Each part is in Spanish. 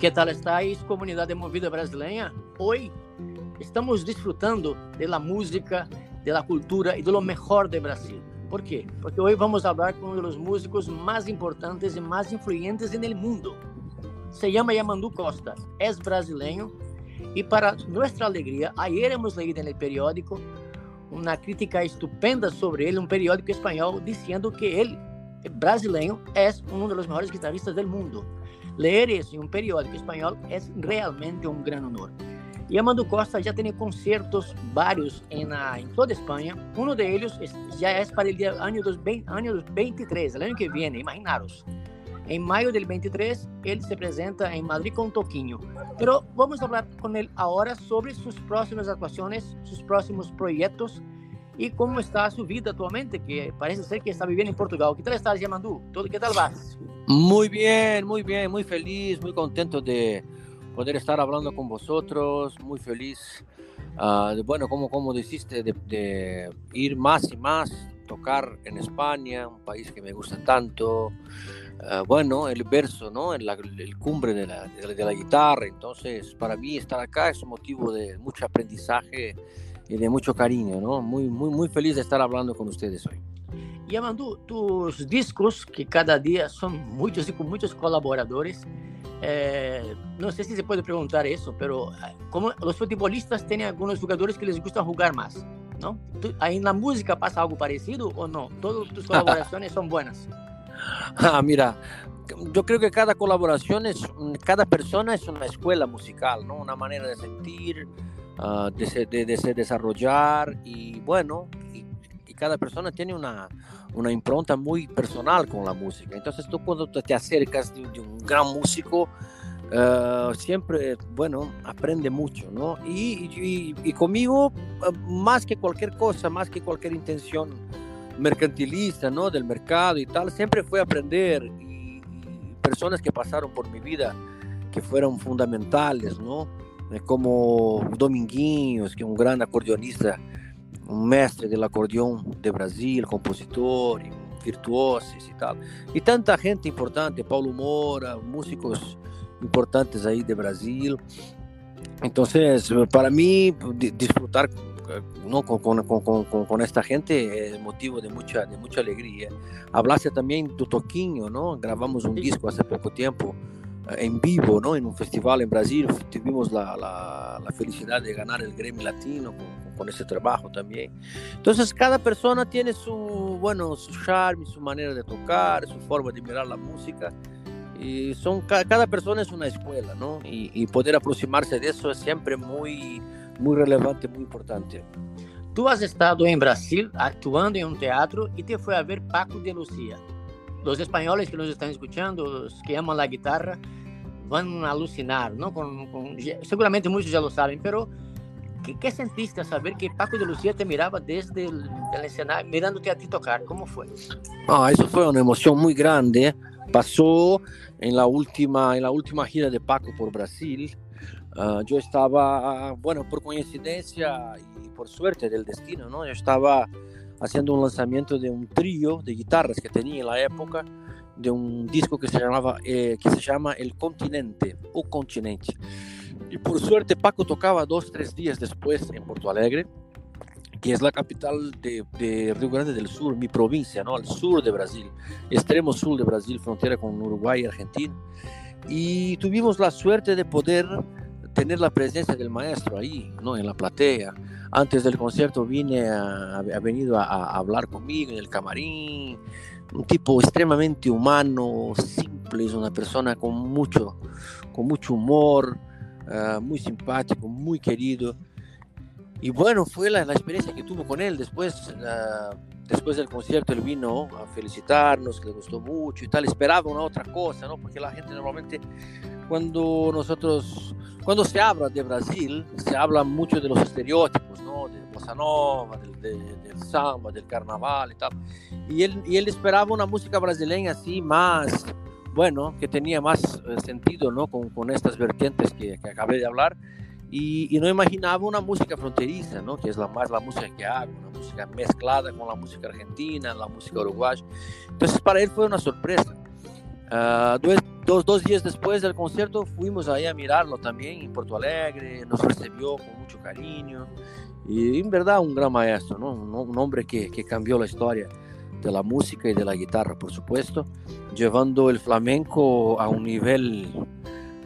Que tal estáis, comunidade movida brasileira? Hoje estamos desfrutando da música, da cultura e do melhor do Brasil. Por quê? Porque hoje vamos falar com um dos músicos mais importantes e mais influentes no mundo. Se chama Yamandu Costa, é brasileiro e para nossa alegria, ayer hemos leído no periódico uma crítica estupenda sobre ele, um periódico espanhol, dizendo que ele, brasileiro, é um dos maiores guitarristas do mundo. Ler isso em um periódico espanhol é realmente um grande honor. E Amando Costa já tem concertos vários em, em toda a Espanha. Um deles já é para o ano dos, ano 23, o ano que vem, imaginaros. Em maio del 23, ele se apresenta em Madrid com Toquinho. Pero vamos falar com ele agora sobre suas próximas atuações, seus próximos projetos e como está sua vida atualmente, que parece ser que está vivendo em Portugal. Que tal estás, Yamandu? Todo que tal vas? Muy bien, muy bien, muy feliz, muy contento de poder estar hablando con vosotros, muy feliz. Uh, de, bueno, como, como dijiste, de, ir más y más, tocar en España, un país que me gusta tanto. Uh, bueno, el verso, ¿no? El, el cumbre de la, de la, guitarra. Entonces, para mí estar acá es un motivo de mucho aprendizaje y de mucho cariño, ¿no? Muy, muy, muy feliz de estar hablando con ustedes hoy. E tus discos, que cada dia são muitos e com muitos colaboradores, é, não sei se você pode perguntar isso, mas como os futebolistas têm alguns jogadores que les gusta jogar mais, não? Aí na música passa algo parecido ou não? Todas tus colaborações são boas? Ah, mira, yo creo que cada colaboración es, cada persona es una escuela musical, ¿no? Una manera de sentir, uh, de, de, de, desarrollar y bueno, y, y cada persona tiene una, una impronta muy personal con la música. Entonces tú cuando te acercas de, un gran músico, uh, siempre, bueno, aprende mucho, ¿no? Y, conmigo, más que cualquier cosa, más que cualquier intención mercantilista, ¿no? Del mercado y tal, siempre fue aprender y, personas que pasaron por mi vida que fueron fundamentales, ¿no? Como Dominguinhos, que es un gran acordeonista um mestre do acordeão de Brasil, compositor, virtuosos e tal. E tanta gente importante, Paulo Moura, músicos importantes aí de Brasil. Então, para mim, disfrutar ¿no? con, con, con, con, esta gente es motivo de mucha, de mucha alegría. Hablaste también de Toquinho, ¿no? Grabamos un disco hace poco tiempo en vivo, ¿no? En un festival en Brasil. Tuvimos la, la, la felicidad de ganar el Grammy Latino con, ese trabajo también. Entonces, cada persona tiene su, bueno, su charme, su manera de tocar, su forma de mirar la música. Y son, cada persona es una escuela, ¿no? Y, y poder aproximarse de eso es siempre muy, muy relevante, muy importante. Tú has estado en Brasil actuando en un teatro y te fue a ver Paco de Lucía. Los españoles que nos están escuchando, los que aman la guitarra, van a alucinar, ¿no? Con, con, seguramente muchos ya lo saben, pero ¿qué, ¿qué, sentiste a saber que Paco de Lucía te miraba desde el, el escenario, mirándote a ti tocar? ¿Cómo fue? Ah, eso fue una emoción muy grande. Pasó en la última, en la última gira de Paco por Brasil. Uh, yo estaba, bueno, por coincidencia y por suerte del destino, ¿no? Yo estaba haciendo un lanzamiento de un trío de guitarras que tenía en la época de un disco que se llamaba eh, que se llama El Continente o Continente y por suerte Paco tocaba dos tres días después en Porto Alegre que es la capital de, de, Río Grande del Sur, mi provincia, ¿no? al sur de Brasil, extremo sur de Brasil, frontera con Uruguay y Argentina. Y tuvimos la suerte de poder tener la presencia del maestro ahí, ¿no? en la platea. Antes del concierto vine a, ha venido a, a, hablar conmigo en el camarín, un tipo extremadamente humano, simple, es una persona con mucho, con mucho humor, uh, muy simpático, muy querido. Y bueno, fue la, la, experiencia que tuvo con él. Después después del concierto él vino a felicitarnos, que le gustó mucho y tal, esperaba una otra cosa, ¿no? Porque la gente normalmente cuando nosotros, cuando se habla de Brasil, se habla mucho de los estereotipos, ¿no? De bossa nova, del, del samba, del carnaval y tal. Y él, y él esperaba una música brasileña así más, bueno, que tenía más eh, sentido, ¿no? Con, estas vertientes que, que acabé de hablar y, no imaginaba una música fronteriza, ¿no? que es la más la música que hago, una música mezclada con la música argentina, la música uruguaya. Entonces para él fue una sorpresa. Uh, dos, días después del concierto fuimos ahí a mirarlo también en Porto Alegre, nos recibió con mucho cariño y en verdad un gran maestro, ¿no? un, hombre que cambió la historia de la música y de la guitarra, por supuesto, llevando el flamenco a un nivel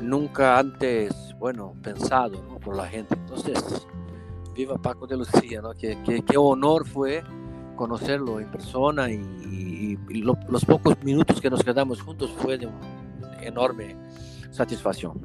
nunca antes, bueno, pensado por la gente. Entonces, viva Paco de Lucía, ¿no? Qué, qué, honor fue conocerlo en persona y, los pocos minutos que nos quedamos juntos fue de una enorme satisfacción.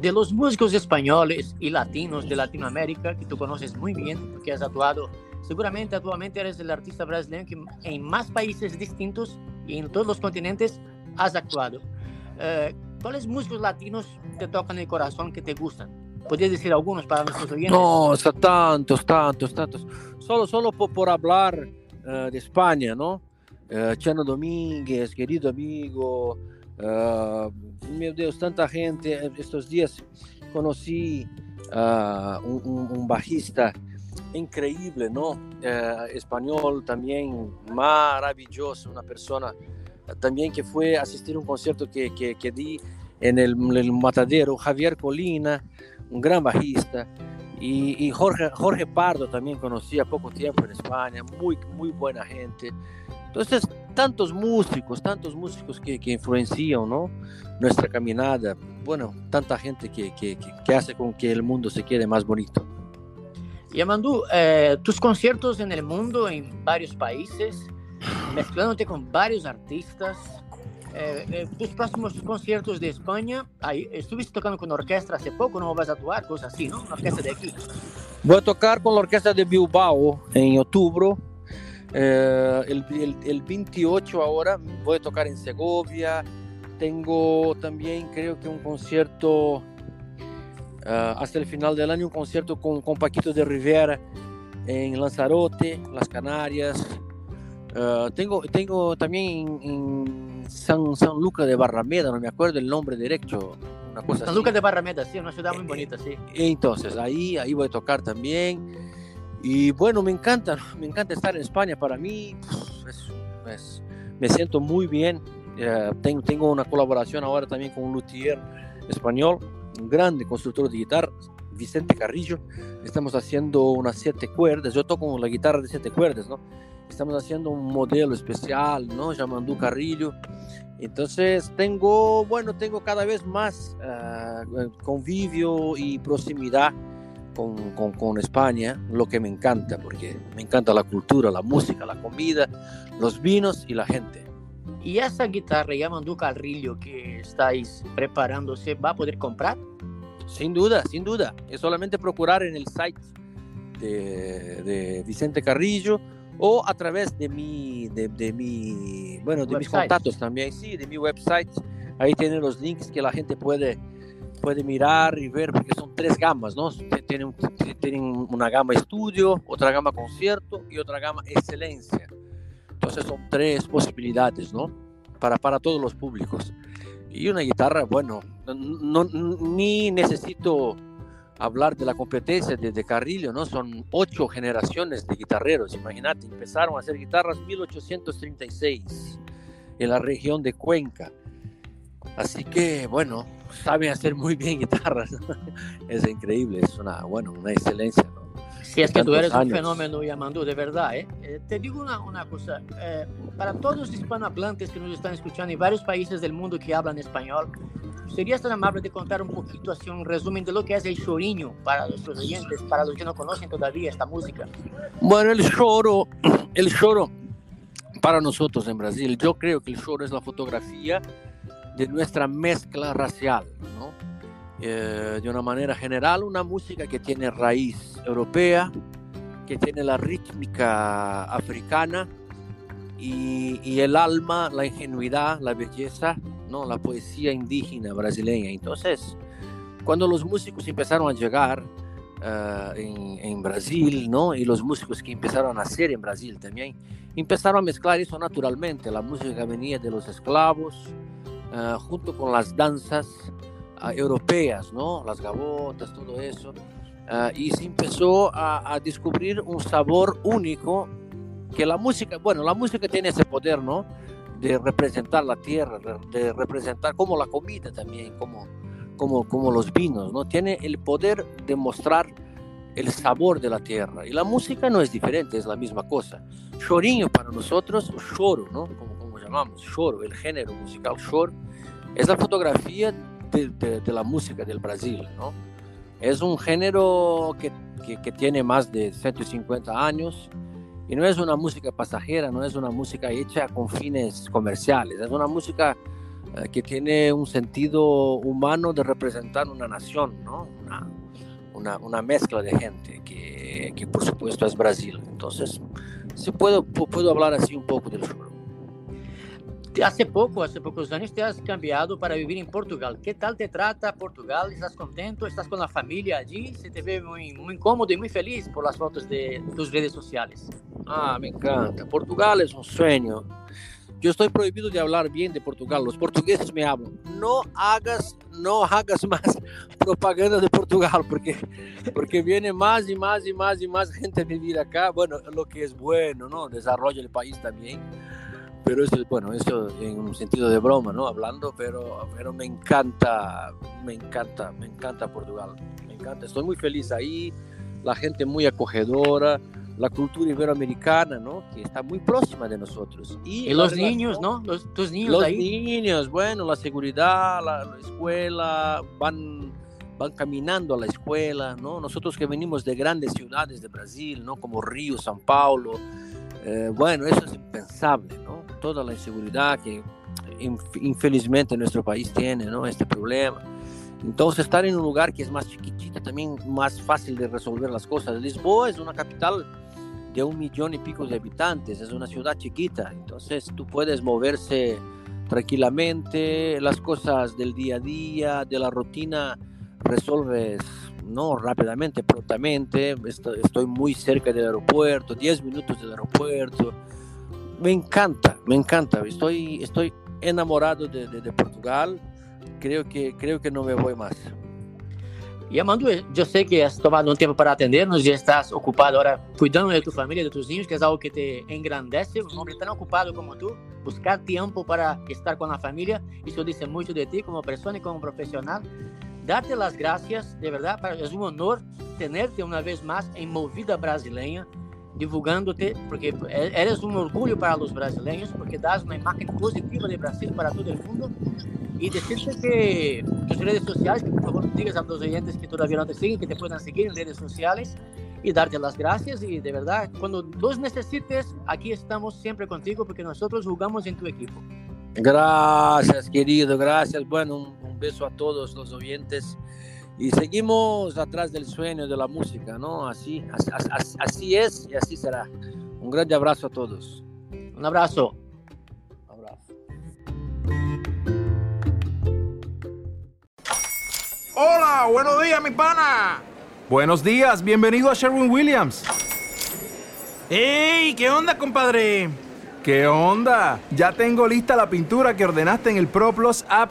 De los músicos españoles y latinos de Latinoamérica, que tú conoces muy bien, porque has actuado, seguramente actualmente eres el artista brasileño que en más países distintos y en todos los continentes has actuado. Eh, ¿Cuáles músicos latinos te tocan el corazón que te gustan? ¿Podrías decir algunos para nuestros oyentes? No, está tantos, tantos, tantos. Solo, solo por, por hablar uh, de España, ¿no? Uh, Chano Domínguez, querido amigo. Uh, meu Deus, tanta gente. Estos días conocí un, un, un, bajista increíble, ¿no? español también, maravilloso, una persona también que fue a asistir a un concierto que, que, que di en el, el, Matadero, Javier Colina, un gran bajista, y, y, Jorge, Jorge Pardo también conocí a poco tiempo en España, muy, muy buena gente. Entonces, tantos músicos, tantos músicos que, que influencian ¿no? nuestra caminada, bueno, tanta gente que, que, que, hace con que el mundo se quede más bonito. Y Amandú, eh, tus conciertos en el mundo, en varios países, mezclándote con varios artistas. Eh, eh, tus próximos conciertos de España, ahí, estuviste tocando con orquesta hace poco, ¿no vas a actuar? Cosas así, ¿no? Una orquesta de aquí. Voy a tocar con la orquesta de Bilbao en octubre. Eh, el, el, el, 28 ahora voy a tocar en Segovia. Tengo también, creo que un concierto hasta el final del año, un concierto con, con Paquito de Rivera en Lanzarote, Las Canarias. Uh, tengo, tengo también en, San, San Lucas de Barrameda, no me acuerdo el nombre derecho. Una cosa San Lucas de Barrameda, sí, una ciudad muy eh, bonita, sí. Entonces, ahí, ahí voy a tocar también. Y bueno, me encanta, me encanta estar en España. Para mí, es, es, me siento muy bien. Uh, tengo, tengo una colaboración ahora también con un luthier español, un grande constructor de guitarra, Vicente Carrillo. Estamos haciendo unas siete cuerdas. Yo toco la guitarra de siete cuerdas, ¿no? estamos haciendo un modelo especial, ¿no? Llamando Carrillo. Entonces tengo, bueno, tengo cada vez más uh, convivio y proximidad con, con, con, España, lo que me encanta, porque me encanta la cultura, la música, la comida, los vinos y la gente. ¿Y esa guitarra Yamandu Carrillo que estáis preparándose va a poder comprar? Sin duda, sin duda. Es solamente procurar en el site de, de Vicente Carrillo o a través de mi, de, de mi bueno, de mis contactos también, sí, de mi website. Ahí tienen los links que la gente puede, puede mirar y ver, porque son tres gamas, ¿no? Tienen, tienen una gama estudio, otra gama concierto y otra gama excelencia. Entonces son tres posibilidades, ¿no? Para, para todos los públicos. Y una guitarra, bueno, no, ni necesito hablar de la competencia de, Carrillo, ¿no? Son ocho generaciones de guitarreros, imagínate, empezaron a hacer guitarras en 1836 en la región de Cuenca. Así que, bueno, saben hacer muy bien guitarras. es increíble, es una, bueno, una excelencia, Sí, es que tú eres un fenómeno, Yamandú, de verdad. ¿eh? eh te digo una, una cosa, eh, para todos los hispanohablantes que nos están escuchando en varios países del mundo que hablan español, ¿Serías tan amable de contar un poquito, así un resumen de lo que es el choriño para nuestros oyentes, para los que no conocen todavía esta música? Bueno, el choro, el choro para nosotros en Brasil, yo creo que el choro es la fotografía de nuestra mezcla racial, ¿no? Eh, de una manera general, una música que tiene raíz europea, que tiene la rítmica africana y, el alma, la ingenuidad, la belleza, ¿no? la poesía indígena brasileña. Entonces, cuando los músicos empezaron a llegar uh, en, Brasil, ¿no? y los músicos que empezaron a hacer en Brasil también, empezaron a mezclar eso naturalmente. La música venía de los esclavos, uh, junto con las danzas uh, europeas, ¿no? las gavotas, todo eso. y se empezó a, a descubrir un sabor único que la música, bueno, la música tiene ese poder, ¿no? De representar la tierra, de representar como la comida también, como, como, como los vinos, ¿no? Tiene el poder de mostrar el sabor de la tierra. Y la música no es diferente, es la misma cosa. Chorinho para nosotros, choro, ¿no? Como, como llamamos, choro, el género musical choro, es la fotografía de, de, de la música del Brasil, ¿no? Es un género que, que, que tiene más de 150 años, y no es una música pasajera, no es una música hecha con fines comerciales, es una música eh, que tiene un sentido humano de representar una nación, ¿no? una, una, una mezcla de gente, que, que, por supuesto es Brasil. Entonces, sí puedo, puedo hablar así un poco del choro. Hace poco, hace pocos años te has cambiado para vivir en Portugal. ¿Qué tal te trata Portugal? ¿Estás contento? ¿Estás con la familia allí? Se te ve muy, muy incómodo y muy feliz por las fotos de tus redes sociales. Ah, me encanta. Portugal es un sueño. Yo estoy prohibido de hablar bien de Portugal. Los portugueses me hablan. No hagas, no hagas más propaganda de Portugal porque, porque viene más y más y más y más gente a vivir acá. Bueno, lo que es bueno, ¿no? Desarrolla el país también pero eso, bueno, eso en un sentido de broma, ¿no? Hablando, pero, pero me encanta, me encanta, me encanta Portugal, me encanta, estoy muy feliz ahí, la gente muy acogedora, la cultura iberoamericana, ¿no? Que está muy próxima de nosotros. Y, y los niños, ¿no? Los, tus niños los ahí. niños, bueno, la seguridad, la, la escuela, van van caminando a la escuela, ¿no? Nosotros que venimos de grandes ciudades de Brasil, ¿no? Como Río, São Paulo, eh, bueno, eso es impensable, ¿no? Toda la inseguridad que infelizmente nuestro país tiene, ¿no? Este problema. Entonces, estar en un lugar que es más chiquitita, también más fácil de resolver las cosas. Lisboa es una capital de un millón y pico de habitantes, es una ciudad chiquita, entonces tú puedes moverse tranquilamente, las cosas del día a día, de la rutina, resolves no rápidamente, prontamente. Estoy muy cerca del aeropuerto, 10 minutos del aeropuerto. Me encanta, me encanta. Estoy, estoy enamorado de, de, de Portugal. Creo que, creo que no me voy más. E Amando, eu sei que has tomado um tempo para atender-nos e estás ocupado agora cuidando de tua família, de tus niños, que é algo que te engrandece. Um homem tão ocupado como tu, buscar tempo para estar com a família, isso diz muito de ti como pessoa e como profissional. Darte las gracias, de verdad, es un honor tenerte una vez más en Movida Brasileña, divulgándote, porque eres un orgullo para los brasileños, porque das una imagen positiva de Brasil para todo el mundo. Y decirte que tus redes sociales, que por favor digas a los oyentes que todavía no te siguen, que te puedan seguir en redes sociales y darte las gracias. Y de verdad, cuando los necesites, aquí estamos siempre contigo, porque nosotros jugamos en tu equipo. Gracias, querido, gracias. Bueno, un, beso a todos los oyentes. Y seguimos atrás del sueño de la música, ¿no? Así, así, así es y así será. Un grande abrazo a todos. Un abrazo. Un abrazo. Hola, buenos días, mi pana. Buenos días, bienvenido a Sherwin Williams. ¡Ey! ¿Qué onda, compadre? ¿Qué onda? Ya tengo lista la pintura que ordenaste en el ProPlus app.